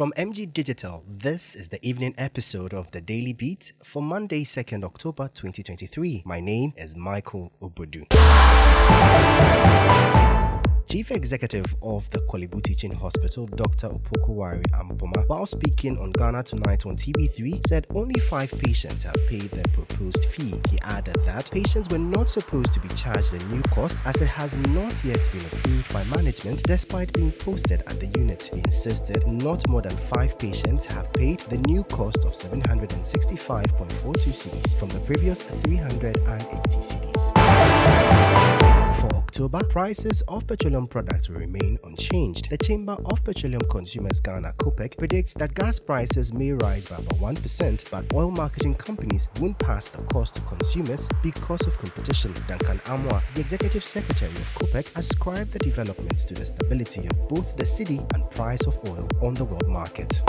From MG Digital, this is the evening episode of the Daily Beat for Monday, 2nd October 2023. My name is Michael Obodu. Chief Executive of the Korle Bu Teaching Hospital, Dr. Opoku-Ware Ampomah, while speaking on Ghana Tonight on TV3, said only five patients have paid their proposed fee. He added that patients were not supposed to be charged the new cost as it has not yet been approved by management despite being posted at the unit. He insisted not more than five patients have paid the new cost of 765.42 cedis from the previous 380 cedis. October, prices of petroleum products will remain unchanged. The Chamber of Petroleum Consumers Ghana COPEC predicts that gas prices may rise by about 1%, but oil marketing companies won't pass the cost to consumers because of competition. Duncan Amoah, the executive secretary of COPEC, ascribed the developments to the stability of both the cedi and price of oil on the world market.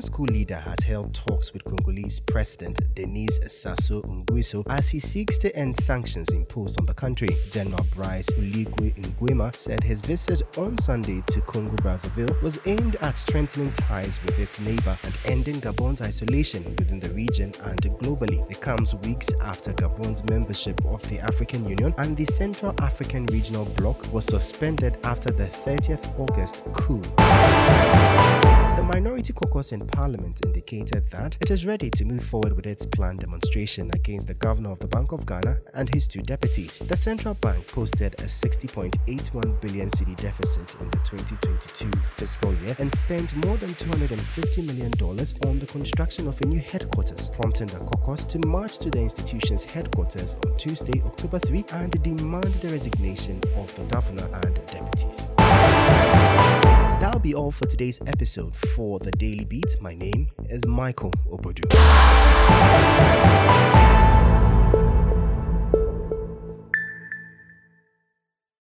School leader has held talks with Congolese President Denis Sassou Nguesso as he seeks to end sanctions imposed on the country. General Brice Oligui Nguema said his visit on Sunday to Congo Brazzaville was aimed at strengthening ties with its neighbor and ending Gabon's isolation within the region and globally. It comes weeks after Gabon's membership of the African Union and the Central African Regional Bloc was suspended after the 30th August coup. The Caucus in Parliament indicated that it is ready to move forward with its planned demonstration against the Governor of the Bank of Ghana and his two deputies. The central bank posted a 60.81 billion cedi deficit in the 2022 fiscal year and spent more than $250 million on the construction of a new headquarters, prompting the caucus to march to the institution's headquarters on Tuesday, October 3, and demand the resignation of the governor and deputies. That'll be all for today's episode for the Daily Beat. My name is Michael Obodu.